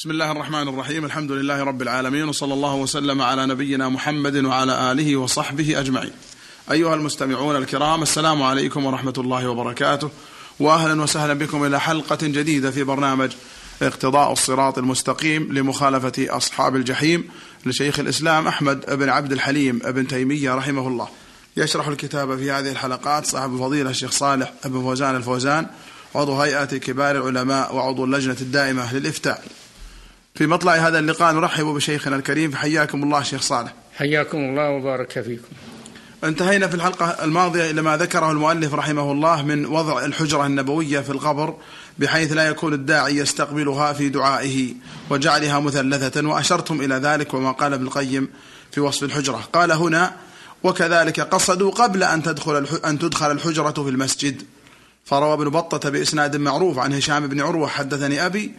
بسم الله الرحمن الرحيم الحمد لله رب العالمين وصلى الله وسلم على نبينا محمد وعلى آله وصحبه أجمعين أيها المستمعون الكرام السلام عليكم ورحمة الله وبركاته وأهلا وسهلا بكم إلى حلقة جديدة في برنامج اقتضاء الصراط المستقيم لمخالفة أصحاب الجحيم لشيخ الإسلام أحمد بن عبد الحليم بن تيمية رحمه الله يشرح الكتاب في هذه الحلقات صاحب الفضيلة الشيخ صالح بن فوزان الفوزان عضو هيئة كبار العلماء وعضو اللجنة الدائمة للإفتاء في مطلع هذا اللقاء نرحب بشيخنا الكريم حياكم الله شيخ صالح. حياكم الله وبارك فيكم. انتهينا في الحلقة الماضية إلى ما ذكره المؤلف رحمه الله من وضع الحجرة النبوية في القبر بحيث لا يكون الداعي يستقبلها في دعائه وجعلها مثلثة وأشرتم إلى ذلك وما قال ابن القيم في وصف الحجرة. قال هنا وكذلك قصدوا قبل أن تدخل أن تدخل الحجرة في المسجد فروى ابن بطة بإسناد معروف عن هشام بن عروة حدثني أبي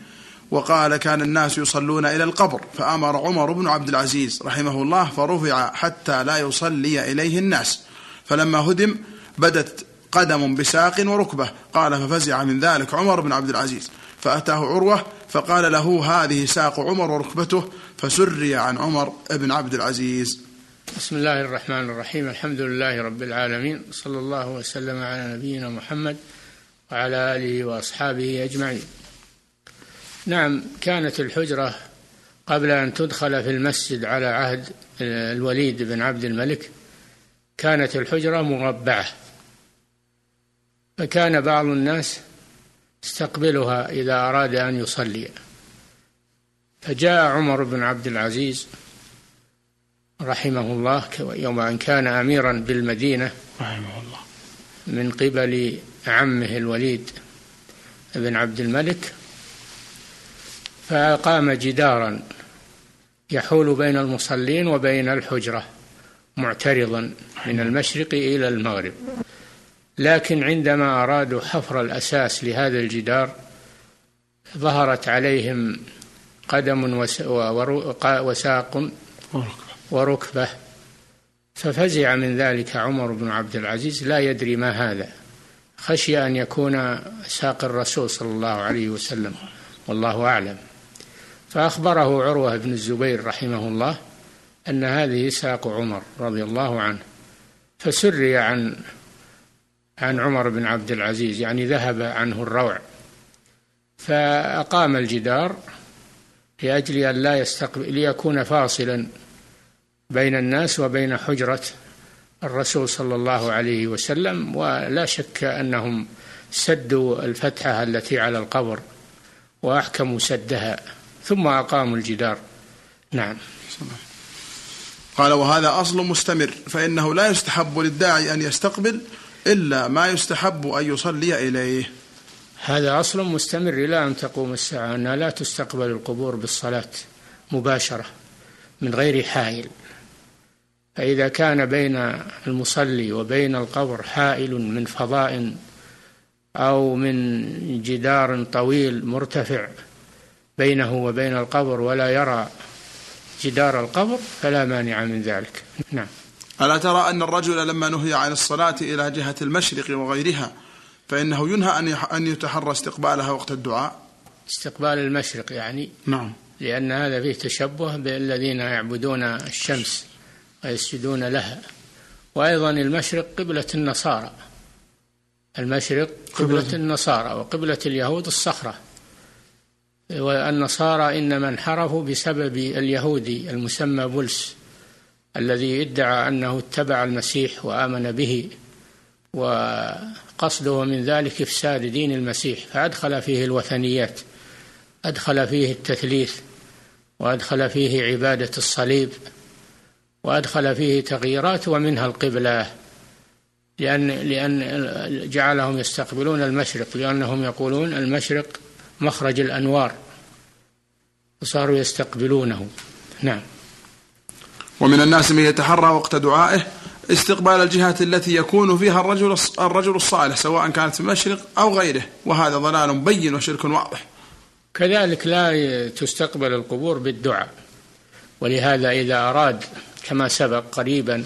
وقال كان الناس يصلون إلى القبر فأمر عمر بن عبد العزيز رحمه الله فرفع حتى لا يصلي إليه الناس. فلما هدم بدت قدم بساق وركبة. قال ففزع من ذلك عمر بن عبد العزيز. فأتاه عروة فقال له هذه ساق عمر وركبته فسري عن عمر بن عبد العزيز. بسم الله الرحمن الرحيم. الحمد لله رب العالمين. صلى الله وسلم على نبينا محمد وعلى آله وأصحابه أجمعين. نعم كانت الحجرة قبل أن تدخل في المسجد على عهد الوليد بن عبد الملك كانت الحجرة مربعة فكان بعض الناس يستقبلها إذا أراد أن يصلي. فجاء عمر بن عبد العزيز رحمه الله يوم أن كان أميرا بالمدينة رحمه الله. من قبل عمه الوليد بن عبد الملك فأقام جدارا يحول بين المصلين وبين الحجرة معترضا من المشرق إلى المغرب. لكن عندما أرادوا حفر الأساس لهذا الجدار ظهرت عليهم قدم وساق وركبة. ففزع من ذلك عمر بن عبد العزيز لا يدري ما هذا. خشي أن يكون ساق الرسول صلى الله عليه وسلم والله أعلم. فأخبره عروة بن الزبير رحمه الله أن هذه ساق عمر رضي الله عنه فسري عن عن عمر بن عبد العزيز يعني ذهب عنه الروع فأقام الجدار لأجل أن لا يستقبل ليكون فاصلا بين الناس وبين حجرة الرسول صلى الله عليه وسلم ولا شك أنهم سدوا الفتحة التي على القبر وأحكموا سدها. ثم أقاموا الجدار. نعم. قال وهذا أصل مستمر فإنه لا يستحب للداعي أن يستقبل إلا ما يستحب أن يصلي إليه. هذا أصل مستمر إلى أن تقوم الساعة أنها لا تستقبل القبور بالصلاة مباشرة من غير حائل. فإذا كان بين المصلي وبين القبر حائل من فضاء أو من جدار طويل مرتفع بينه وبين القبر ولا يرى جدار القبر فلا مانع من ذلك. نعم. ألا ترى أن الرجل لما نهي عن الصلاة إلى جهة المشرق وغيرها فإنه ينهى أن أن يتحرى استقبالها وقت الدعاء؟ استقبال المشرق يعني؟ نعم. لأن هذا فيه تشبه بالذين يعبدون الشمس ويسجدون لها. وأيضا المشرق قبلة النصارى. المشرق قبلة. النصارى وقبلة اليهود الصخرة. والنصارى إنما انحرفوا بسبب اليهودي المسمى بولس الذي ادعى أنه اتبع المسيح وآمن به وقصده من ذلك إفساد دين المسيح فأدخل فيه الوثنيات أدخل فيه التثليث وأدخل فيه عبادة الصليب وأدخل فيه تغييرات ومنها القبلة لأن لأن جعلهم يستقبلون المشرق لأنهم يقولون المشرق مخرج الأنوار وصاروا يستقبلونه. نعم. ومن الناس من يتحرى وقت دعائه استقبال الجهة التي يكون فيها الرجل الرجل الصالح سواء كانت في المشرق أو غيره وهذا ضلال بين وشرك واضح. كذلك لا تستقبل القبور بالدعاء. ولهذا إذا أراد كما سبق قريبا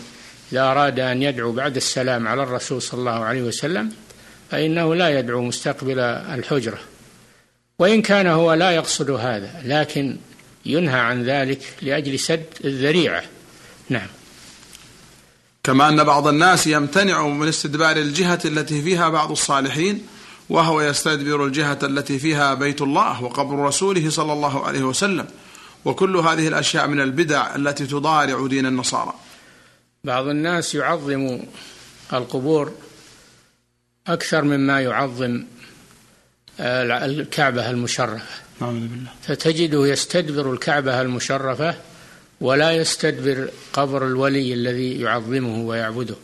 إذا أراد أن يدعو بعد السلام على الرسول صلى الله عليه وسلم فإنه لا يدعو مستقبل الحجرة. وإن كان هو لا يقصد هذا لكن ينهى عن ذلك لأجل سد الذريعة. نعم. كما أن بعض الناس يمتنع من استدبار الجهة التي فيها بعض الصالحين وهو يستدبر الجهة التي فيها بيت الله وقبر رسوله صلى الله عليه وسلم وكل هذه الأشياء من البدع التي تضارع دين النصارى. بعض الناس يعظم القبور أكثر مما يعظم الكعبة المشرفة. بالله. فتجده يستدبر الكعبة المشرفة ولا يستدبر قبر الولي الذي يعظمه ويعبده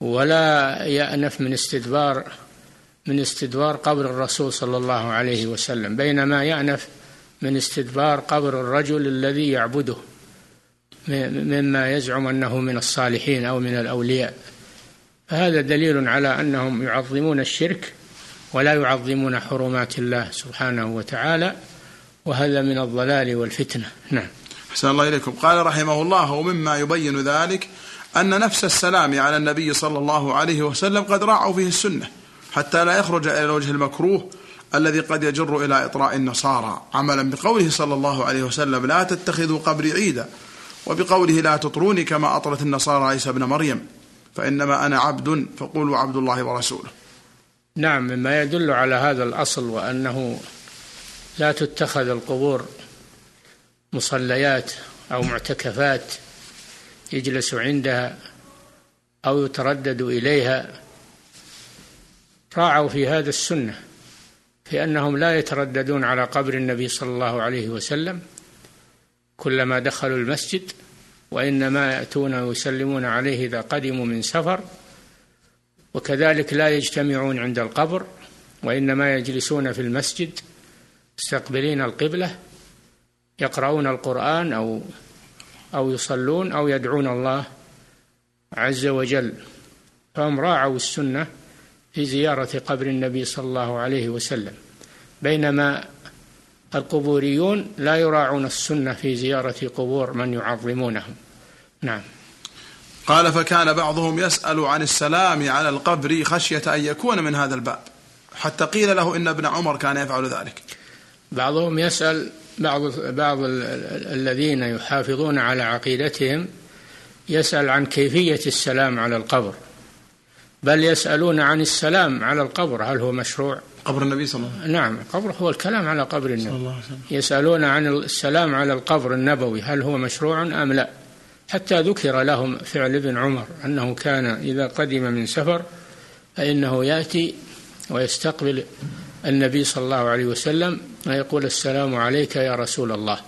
ولا يأنف من استدبار من استدبار قبر الرسول صلى الله عليه وسلم بينما يأنف من استدبار قبر الرجل الذي يعبده مما يزعم أنه من الصالحين أو من الأولياء. فهذا دليل على أنهم يعظمون الشرك ولا يعظمون حرمات الله سبحانه وتعالى وهذا من الضلال والفتنة. نعم. أحسن الله إليكم. قال رحمه الله ومما يبين ذلك أن نفس السلام على النبي صلى الله عليه وسلم قد راعوا فيه السنة حتى لا يخرج إلى الوجه المكروه الذي قد يجر إلى إطراء النصارى. عملا بقوله صلى الله عليه وسلم لا تتخذوا قبري عيدا وبقوله لا تطروني كما أطرت النصارى عيسى ابن مريم فإنما أنا عبد فقولوا عبد الله ورسوله. نعم مما يدل على هذا الأصل وأنه لا تتخذ القبور مصليات أو معتكفات يجلس عندها أو يتردد إليها. راعوا في هذا السنة في أنهم لا يترددون على قبر النبي صلى الله عليه وسلم كلما دخلوا المسجد وإنما يأتون ويسلمون عليه إذا قدموا من سفر وكذلك لا يجتمعون عند القبر وإنما يجلسون في المسجد مستقبلين القبلة يقرؤون القرآن أو أو يصلون أو يدعون الله عز وجل. فهم راعوا السنة في زيارة قبر النبي صلى الله عليه وسلم. بينما القبوريون لا يراعون السنة في زيارة قبور من يعظمونهم. نعم. قال فكان بعضهم يسأل عن السلام على القبر خشية أن يكون من هذا الباب. حتى قيل له إن ابن عمر كان يفعل ذلك. بعضهم يسأل بعض بعض الذين يحافظون على عقيدتهم يسأل عن كيفية السلام على القبر. بل يسألون عن السلام على القبر هل هو مشروع؟ قبر النبي صلى الله عليه وسلم. نعم قبر هو الكلام على قبر النبي. صلى الله عليه وسلم. يسألون عن السلام على القبر النبوي هل هو مشروع أم لا؟ حتى ذكر لهم فعل ابن عمر أنه كان إذا قدم من سفر فإنه يأتي ويستقبل النبي صلى الله عليه وسلم ويقول السلام عليك يا رسول الله.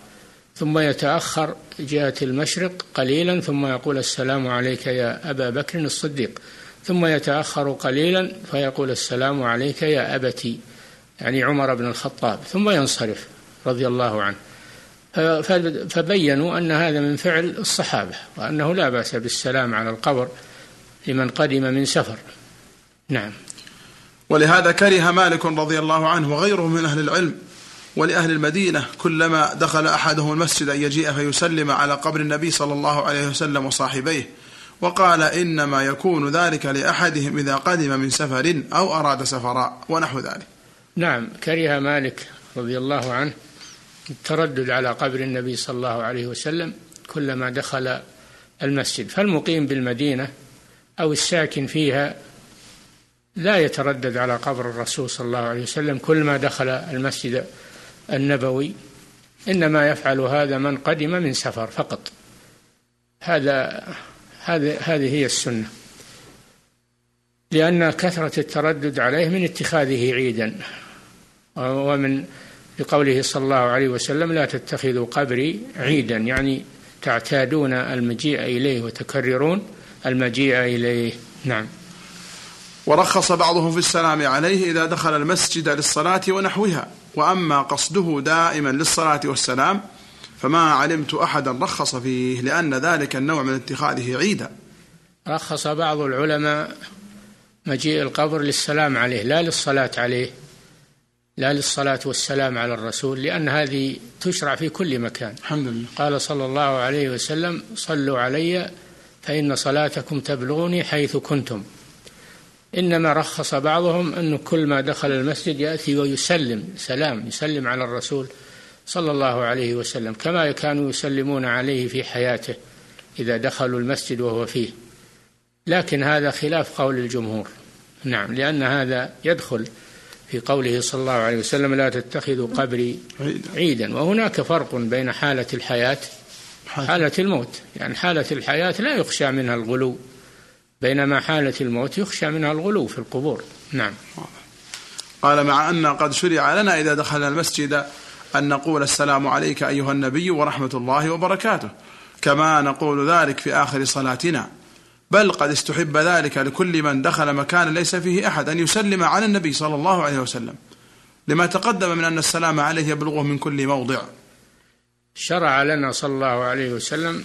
ثم يتأخر جهة المشرق قليلا ثم يقول السلام عليك يا أبا بكر الصديق. ثم يتأخر قليلا فيقول السلام عليك يا أبتي يعني عمر بن الخطاب. ثم ينصرف رضي الله عنه. فبينوا أن هذا من فعل الصحابة وأنه لا بأس بالسلام على القبر لمن قدم من سفر. نعم. ولهذا كره مالك رضي الله عنه وغيره من أهل العلم ولأهل المدينة كلما دخل أحدهم المسجد أن يجيء فيسلم على قبر النبي صلى الله عليه وسلم وصاحبيه وقال إنما يكون ذلك لأحدهم إذا قدم من سفر أو أراد سفرا ونحو ذلك. نعم. كره مالك رضي الله عنه التردد على قبر النبي صلى الله عليه وسلم كلما دخل المسجد فالمقيم بالمدينة أو الساكن فيها لا يتردد على قبر الرسول صلى الله عليه وسلم كل ما دخل المسجد النبوي إنما يفعل هذا من قدم من سفر فقط. هذا هذه هذه هي السنة. لأن كثرة التردد عليه من اتخاذه عيدا ومن بقوله صلى الله عليه وسلم لا تتخذوا قبري عيدا يعني تعتادون المجيء إليه وتكررون المجيء إليه. نعم. ورخص بعضهم في السلام عليه إذا دخل المسجد للصلاة ونحوها وأما قصده دائما للصلاة والسلام فما علمت أحدا رخص فيه لأن ذلك النوع من اتخاذه عيدا. رخص بعض العلماء مجيء القبر للسلام عليه لا للصلاة عليه. لا للصلاة والسلام على الرسول لأن هذه تشرع في كل مكان. الحمد لله. قال صلى الله عليه وسلم صلوا علي فإن صلاتكم تبلغني حيث كنتم. إنما رخص بعضهم أنه كل ما دخل المسجد يأتي ويسلم سلام يسلم على الرسول صلى الله عليه وسلم كما كانوا يسلمون عليه في حياته إذا دخلوا المسجد وهو فيه. لكن هذا خلاف قول الجمهور. نعم لأن هذا يدخل في قوله صلى الله عليه وسلم لا تتخذوا قبري عيدا. وهناك فرق بين حالة الحياة حالة الموت. يعني حالة الحياة لا يخشى منها الغلو بينما حالة الموت يخشى منها الغلو في القبور. نعم. قال مع أن قد شرع لنا إذا دخلنا المسجد أن نقول السلام عليك أيها النبي ورحمة الله وبركاته كما نقول ذلك في آخر صلاتنا. بل قد استحب ذلك لكل من دخل مكانا ليس فيه أحد أن يسلم على النبي صلى الله عليه وسلم. لما تقدم من أن السلام عليه يبلغه من كل موضع. شرع لنا صلى الله عليه وسلم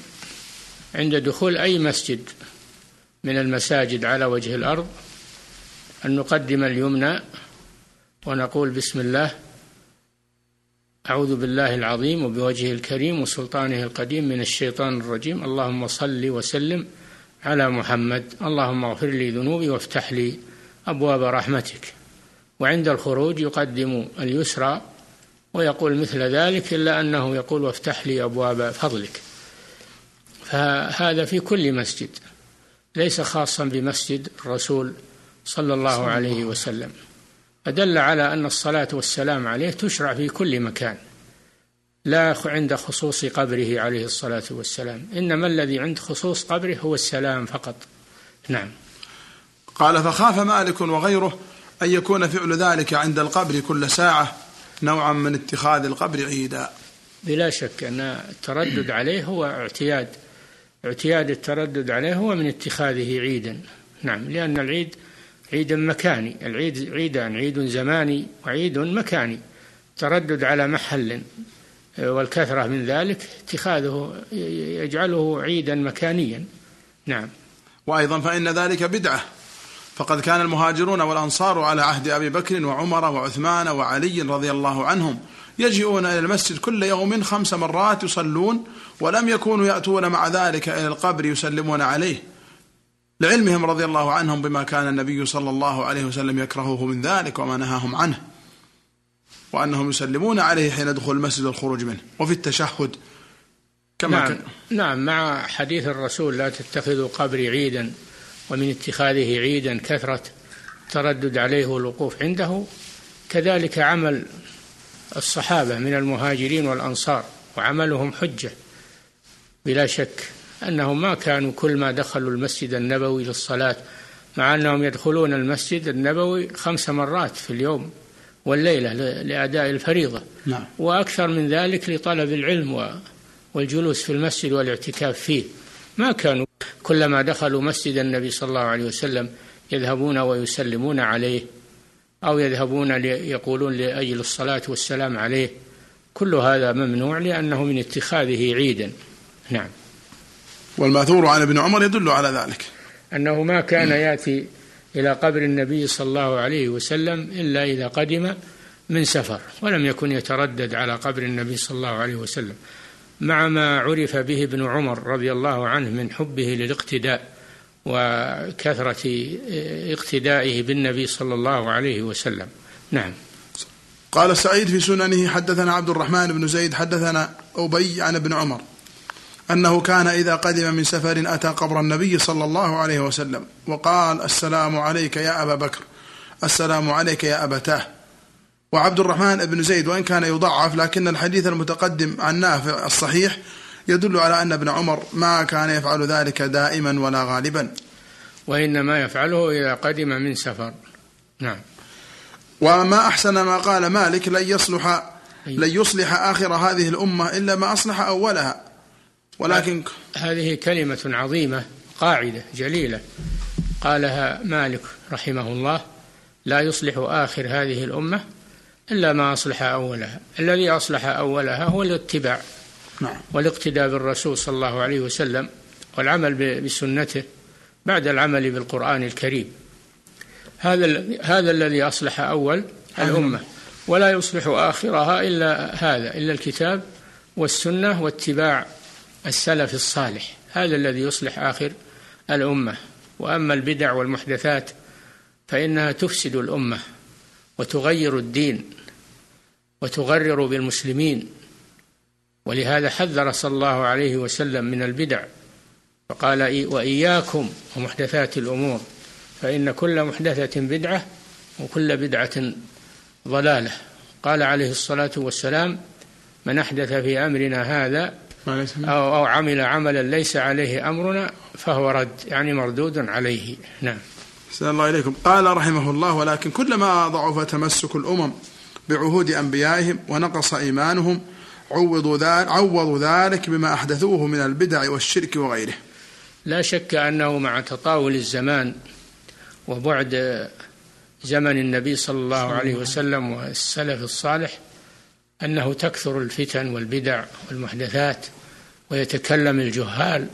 عند دخول أي مسجد من المساجد على وجه الأرض أن نقدم اليمنى ونقول بسم الله أعوذ بالله العظيم وبوجهه الكريم وسلطانه القديم من الشيطان الرجيم. اللهم صل وسلم على محمد اللهم اغفر لي ذنوبي وافتح لي أبواب رحمتك. وعند الخروج يقدم اليسرى ويقول مثل ذلك إلا أنه يقول وافتح لي أبواب فضلك. فهذا في كل مسجد ليس خاصا بمسجد الرسول صلى الله عليه وسلم. فدل على أن الصلاة والسلام عليه تشرع في كل مكان. لا عند خصوص قبره عليه الصلاة والسلام. إنما الذي عند خصوص قبره هو السلام فقط. نعم. قال فخاف مالك وغيره أن يكون فعل ذلك عند القبر كل ساعة نوعا من اتخاذ القبر عيدا. بلا شك أن التردد عليه هو اعتياد. اعتياد التردد عليه هو من اتخاذه عيدا. نعم. لأن العيد عيد مكاني. العيد عيدان عيد زماني وعيد مكاني. تردد على محل. والكثرة من ذلك اتخاذه يجعله عيدا مكانيا. نعم. وأيضا فإن ذلك بدعة. فقد كان المهاجرون والأنصار على عهد أبي بكر وعمر وعثمان وعلي رضي الله عنهم يجيئون إلى المسجد كل يوم خمس مرات يصلون ولم يكونوا يأتون مع ذلك إلى القبر يسلمون عليه. لعلمهم رضي الله عنهم بما كان النبي صلى الله عليه وسلم يكرهه من ذلك وما نهاهم عنه. وأنهم يسلمون عليه حين يدخل المسجد والخروج منه. وفي التشهد كما نعم, كان نعم مع حديث الرسول لا تتخذوا قبري عيدا ومن اتخاذه عيدا كثرة تردد عليه والوقوف عنده. كذلك عمل الصحابة من المهاجرين والأنصار وعملهم حجة. بلا شك أنهم ما كانوا كل ما دخلوا المسجد النبوي للصلاة مع أنهم يدخلون المسجد النبوي خمس مرات في اليوم. والليلة لأداء الفريضة. نعم. وأكثر من ذلك لطلب العلم والجلوس في المسجد والاعتكاف فيه. ما كانوا كلما دخلوا مسجد النبي صلى الله عليه وسلم يذهبون ويسلمون عليه أو يذهبون يقولون لأجل الصلاة والسلام عليه. كل هذا ممنوع لأنه من اتخاذه عيدا. نعم. والمأثور عن ابن عمر يدل على ذلك. أنه ما كان يأتي إلى قبر النبي صلى الله عليه وسلم إلا إذا قدم من سفر ولم يكن يتردد على قبر النبي صلى الله عليه وسلم مع ما عرف به ابن عمر رضي الله عنه من حبه للاقتداء وكثرة اقتدائه بالنبي صلى الله عليه وسلم. نعم. قال سعيد في سننه حدثنا عبد الرحمن بن زيد حدثنا أبي عن ابن عمر أنه كان إذا قدم من سفر أتى قبر النبي صلى الله عليه وسلم وقال السلام عليك يا أبا بكر السلام عليك يا أبتاه وعبد الرحمن بن زيد وإن كان يضعف لكن الحديث المتقدم عن نافع الصحيح يدل على أن ابن عمر ما كان يفعل ذلك دائما ولا غالبا. وإنما يفعله إذا قدم من سفر. نعم. وما أحسن ما قال مالك لن يصلح لن يصلح آخر هذه الأمة إلا ما أصلح أولها. ولكن هذه كلمة عظيمة قاعدة جليلة. قالها مالك رحمه الله لا يصلح آخر هذه الأمة إلا ما أصلح أولها. الذي أصلح أولها هو الاتباع نعم. والاقتداء بالرسول صلى الله عليه وسلم والعمل بسنته بعد العمل بالقرآن الكريم. هذا هذا الذي أصلح أول الأمة. ولا يصلح آخرها إلا هذا إلا الكتاب والسنة واتباع السلف الصالح. هذا الذي يصلح آخر الأمة. وأما البدع والمحدثات فإنها تفسد الأمة وتغير الدين وتغرر بالمسلمين. ولهذا حذر صلى الله عليه وسلم من البدع فقال وإياكم ومحدثات الأمور فإن كل محدثة بدعة وكل بدعة ضلالة. قال عليه الصلاة والسلام من أحدث في أمرنا هذا أو, أو عمل عملا ليس عليه أمرنا فهو رد يعني مردود عليه. نعم. سلام الله إليكم. قال رحمه الله ولكن كلما ضعف تمسك الأمم بعهود أنبيائهم ونقص إيمانهم عوضوا ذلك, عوضوا ذلك بما أحدثوه من البدع والشرك وغيره. لا شك أنه مع تطاول الزمان وبعد زمن النبي صلى الله عليه وسلم والسلف الصالح أنه تكثر الفتن والبدع والمحدثات ويتكلم الجهال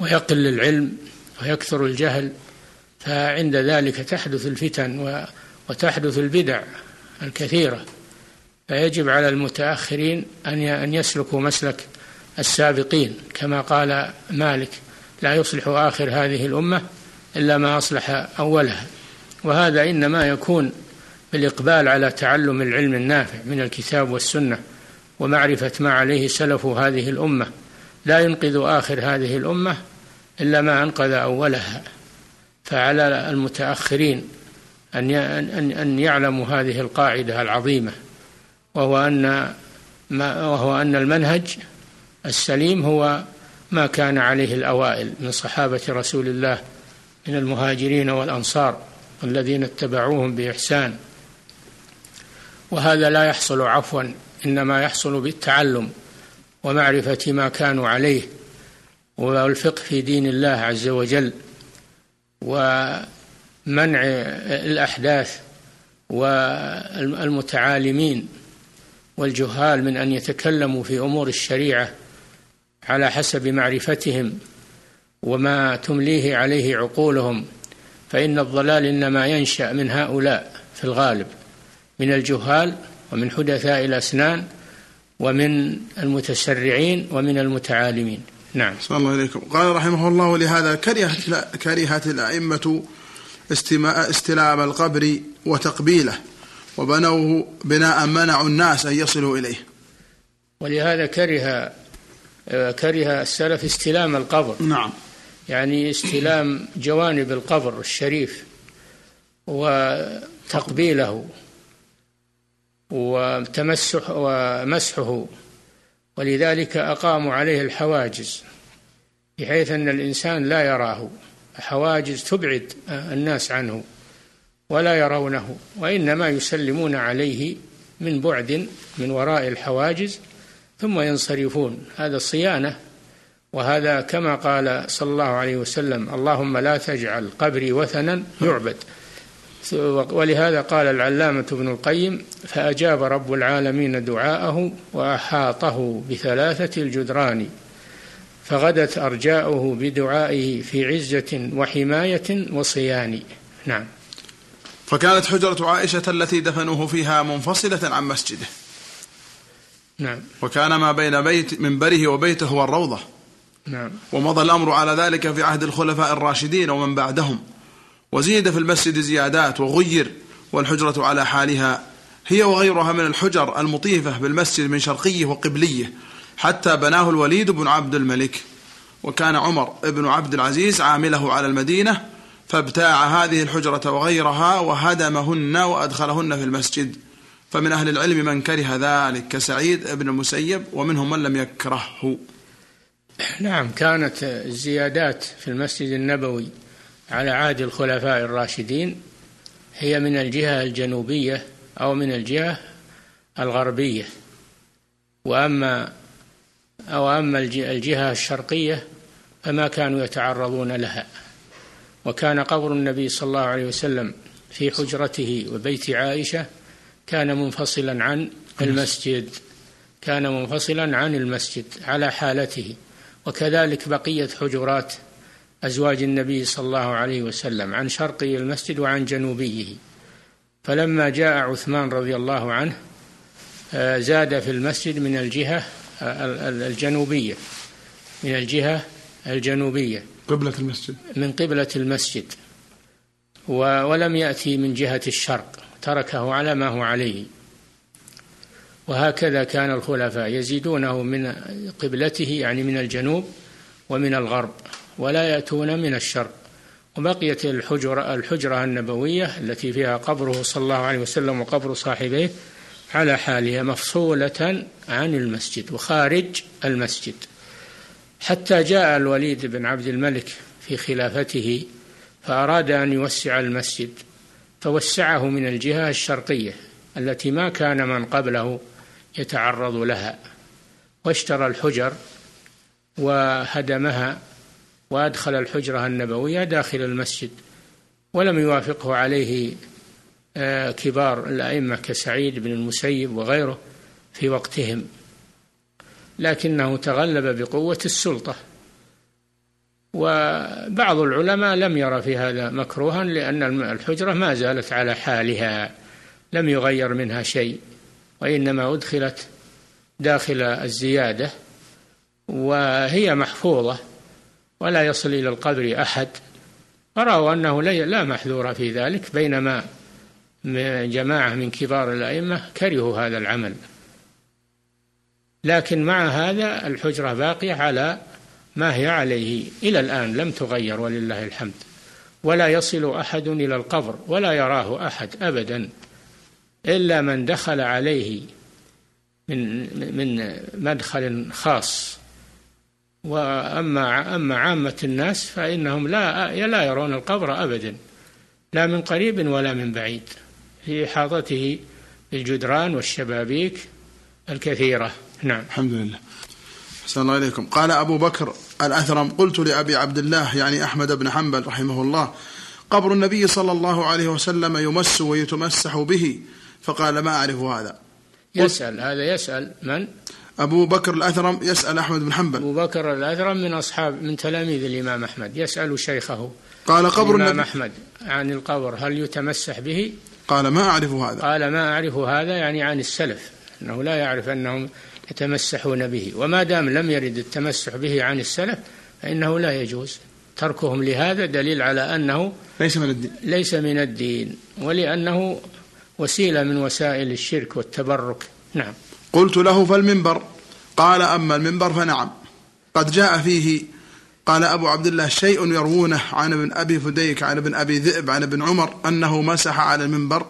ويقل العلم ويكثر الجهل فعند ذلك تحدث الفتن وتحدث البدع الكثيرة. فيجب على المتأخرين أن يسلكوا مسلك السابقين. كما قال مالك لا يصلح آخر هذه الأمة إلا ما أصلح أولها. وهذا إنما يكون بالإقبال على تعلم العلم النافع من الكتاب والسنة ومعرفة ما عليه سلف هذه الأمة. لا ينقذ آخر هذه الأمة إلا ما أنقذ أولها. فعلى المتأخرين أن أن يعلموا هذه القاعدة العظيمة وهو أن ما وهو أن المنهج السليم هو ما كان عليه الأوائل من صحابة رسول الله من المهاجرين والأنصار والذين اتبعوهم بإحسان. وهذا لا يحصل عفوا إنما يحصل بالتعلم ومعرفة ما كانوا عليه والفقه في دين الله عز وجل ومنع الأحداث والمتعالمين والجهال من أن يتكلموا في أمور الشريعة على حسب معرفتهم وما تمليه عليه عقولهم فإن الضلال إنما ينشأ من هؤلاء في الغالب. من الجهال ومن حدثاء الأسنان ومن المتسرعين ومن المتعالمين. نعم. صلى الله عليكم. قال رحمه الله ولهذا كرهت كرهت الأئمة استلام القبر وتقبيله وبنوه بناء منعوا الناس أن يصلوا إليه. ولهذا كره كره السلف استلام القبر. نعم. يعني استلام جوانب القبر الشريف وتقبيله وتمسح ومسحه. ولذلك أقاموا عليه الحواجز بحيث أن الإنسان لا يراه. حواجز تبعد الناس عنه ولا يرونه وإنما يسلمون عليه من بعد من وراء الحواجز ثم ينصرفون. هذا صيانة وهذا كما قال صلى الله عليه وسلم اللهم لا تجعل قبري وثنا يعبد. ولهذا قال العلامة ابن القيم فأجاب رب العالمين دعاءه وأحاطه بثلاثة الجدران فغدت أرجاؤه بدعائه في عزة وحماية وصيان. نعم. فكانت حجرة عائشة التي دفنوه فيها منفصلة عن مسجده. نعم. وكان ما بين بيت منبره وبيته هو الروضة نعم. ومضى الأمر على ذلك في عهد الخلفاء الراشدين ومن بعدهم. وزيد في المسجد زيادات وغير والحجرة على حالها هي وغيرها من الحجر المطيفة بالمسجد من شرقيه وقبليه حتى بناه الوليد بن عبد الملك. وكان عمر بن عبد العزيز عامله على المدينة فابتاع هذه الحجرة وغيرها وهدمهن وأدخلهن في المسجد. فمن أهل العلم من كره ذلك كسعيد بن المسيب ومنهم من لم يكرهه. نعم كانت الزيادات في المسجد النبوي على عهد الخلفاء الراشدين هي من الجهة الجنوبية أو من الجهة الغربية. وأما أو أما الجهة الشرقية فما كانوا يتعرضون لها. وكان قبر النبي صلى الله عليه وسلم في حجرته وبيت عائشة كان منفصلا عن المسجد كان منفصلا عن المسجد على حالته. وكذلك بقية حجرات أزواج النبي صلى الله عليه وسلم عن شرقي المسجد وعن جنوبيه. فلما جاء عثمان رضي الله عنه آه، زاد في المسجد من الجهة الجنوبية من الجهة الجنوبية. قبلة المسجد. من قبلة المسجد. ولم يأتي من جهة الشرق تركه على ما هو عليه. وهكذا كان الخلفاء يزيدونه من قبلته يعني من الجنوب ومن الغرب. ولا يأتون من الشرق وبقيت الحجرة, الحجرة النبوية التي فيها قبره صلى الله عليه وسلم وقبر صاحبيه على حالها مفصولة عن المسجد وخارج المسجد. حتى جاء الوليد بن عبد الملك في خلافته فأراد أن يوسع المسجد فوسعه من الجهة الشرقية التي ما كان من قبله يتعرض لها. واشترى الحجر وهدمها وأدخل الحجرة النبوية داخل المسجد ولم يوافقه عليه آه، كبار الأئمة كسعيد بن المسيب وغيره في وقتهم لكنه تغلب بقوة السلطة. وبعض العلماء لم يرى في هذا مكروها لأن الحجرة ما زالت على حالها لم يغير منها شيء وإنما أدخلت داخل الزيادة وهي محفوظة. ولا يصل إلى القبر أحد. فرأوا أنه لا محذور في ذلك بينما جماعة من كبار الأئمة كرهوا هذا العمل. لكن مع هذا الحجرة باقية على ما هي عليه. إلى الآن لم تغير ولله الحمد. ولا يصل أحد إلى القبر ولا يراه أحد أبدا إلا من دخل عليه من من مدخل خاص. وأما أما عامة الناس فإنهم لا لا يرون القبر أبدا. لا من قريب ولا من بعيد. في إحاطته الجدران والشبابيك الكثيرة. نعم. الحمد لله. أحسن الله إليكم. قال أبو بكر الأثرم قلت لأبي عبد الله يعني أحمد بن حنبل رحمه الله قبر النبي صلى الله عليه وسلم يمس ويتمسح به فقال ما أعرف هذا؟ يسأل هذا يسأل من؟ أبو بكر الأثرم يسأل أحمد بن حنبل. أبو بكر الأثرم من أصحاب من تلاميذ الإمام أحمد يسأل شيخه. قال قبر الإمام النبي أحمد عن القبر هل يتمسح به؟ قال ما أعرف هذا. قال ما أعرف هذا يعني عن السلف أنه لا يعرف أنهم يتمسحون به. وما دام لم يرد التمسح به عن السلف فإنه لا يجوز. تركهم لهذا دليل على أنه ليس من الدين. ليس من الدين ولأنه وسيلة من وسائل الشرك والتبرك. نعم. قلت له فالمنبر؟ قال أما المنبر فنعم. قد جاء فيه قال أبو عبد الله شيء يروونه عن ابن أبي فديك عن ابن أبي ذئب عن ابن عمر أنه مسح على المنبر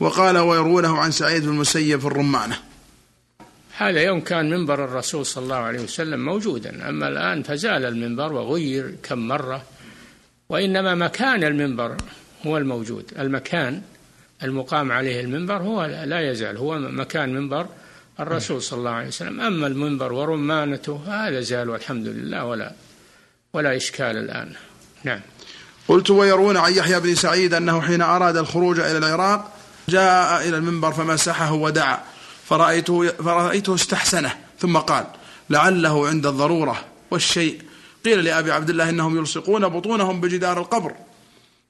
وقال ويروونه عن سعيد بن المسيب في الرمانة. هذا يوم كان منبر الرسول صلى الله عليه وسلم موجودا أما الآن فزال المنبر وغير كم مرة وإنما مكان المنبر هو الموجود. المكان المقام عليه المنبر هو لا يزال هو مكان منبر الرسول صلى الله عليه وسلم. أما المنبر ورمانته هذا زال والحمد لله ولا ولا إشكال الآن. نعم. قلت ويرون عن يحيى بن سعيد أنه حين أراد الخروج إلى العراق جاء إلى المنبر فمسحه ودعا. فرأيته, فرأيته استحسنه ثم قال لعله عند الضرورة والشيء. قيل لأبي عبد الله إنهم يلصقون بطونهم بجدار القبر.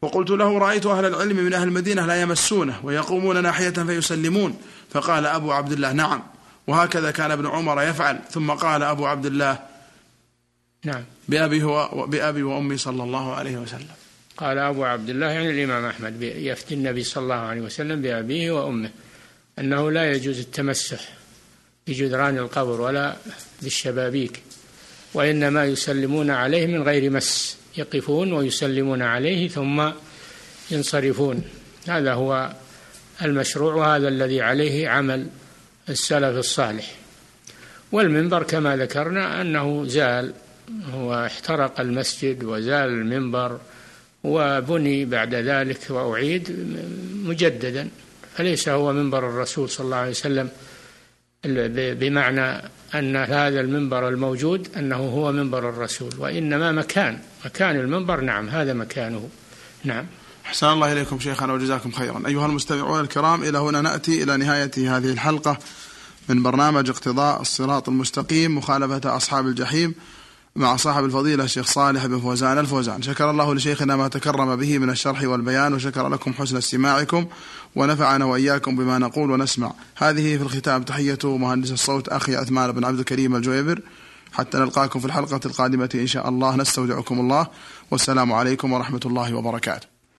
وقلت له رأيت أهل العلم من أهل المدينة لا يمسونه ويقومون ناحية فيسلمون. فقال أبو عبد الله نعم. وهكذا كان ابن عمر يفعل. ثم قال أبو عبد الله نعم بأبي, هو بأبي وأمي صلى الله عليه وسلم. قال أبو عبد الله يعني الإمام أحمد يفتي النبي صلى الله عليه وسلم بأبيه وأمه أنه لا يجوز التمسح بجدران القبر ولا بالشبابيك وإنما يسلمون عليه من غير مس يقفون ويسلمون عليه ثم ينصرفون. هذا هو المشروع وهذا الذي عليه عمل السلف الصالح. والمنبر كما ذكرنا أنه زال واحترق المسجد وزال المنبر وبني بعد ذلك وأعيد مجددا فليس هو منبر الرسول صلى الله عليه وسلم. بمعنى أن هذا المنبر الموجود أنه هو منبر الرسول وإنما مكان مكان المنبر نعم هذا مكانه. نعم. أحسن الله إليكم شيخنا وجزاكم خيرا. أيها المستمعون الكرام إلى هنا نأتي إلى نهاية هذه الحلقة من برنامج اقتضاء الصراط المستقيم مخالفة أصحاب الجحيم مع صاحب الفضيلة الشيخ صالح بن فوزان الفوزان. شكر الله لشيخنا ما تكرم به من الشرح والبيان وشكر لكم حسن استماعكم ونفعنا وإياكم بما نقول ونسمع. هذه في الختام تحية مهندس الصوت أخي عثمان بن عبد الكريم الجويبر. حتى نلقاكم في الحلقة القادمة إن شاء الله. نستودعكم الله. والسلام عليكم ورحمة الله وبركاته.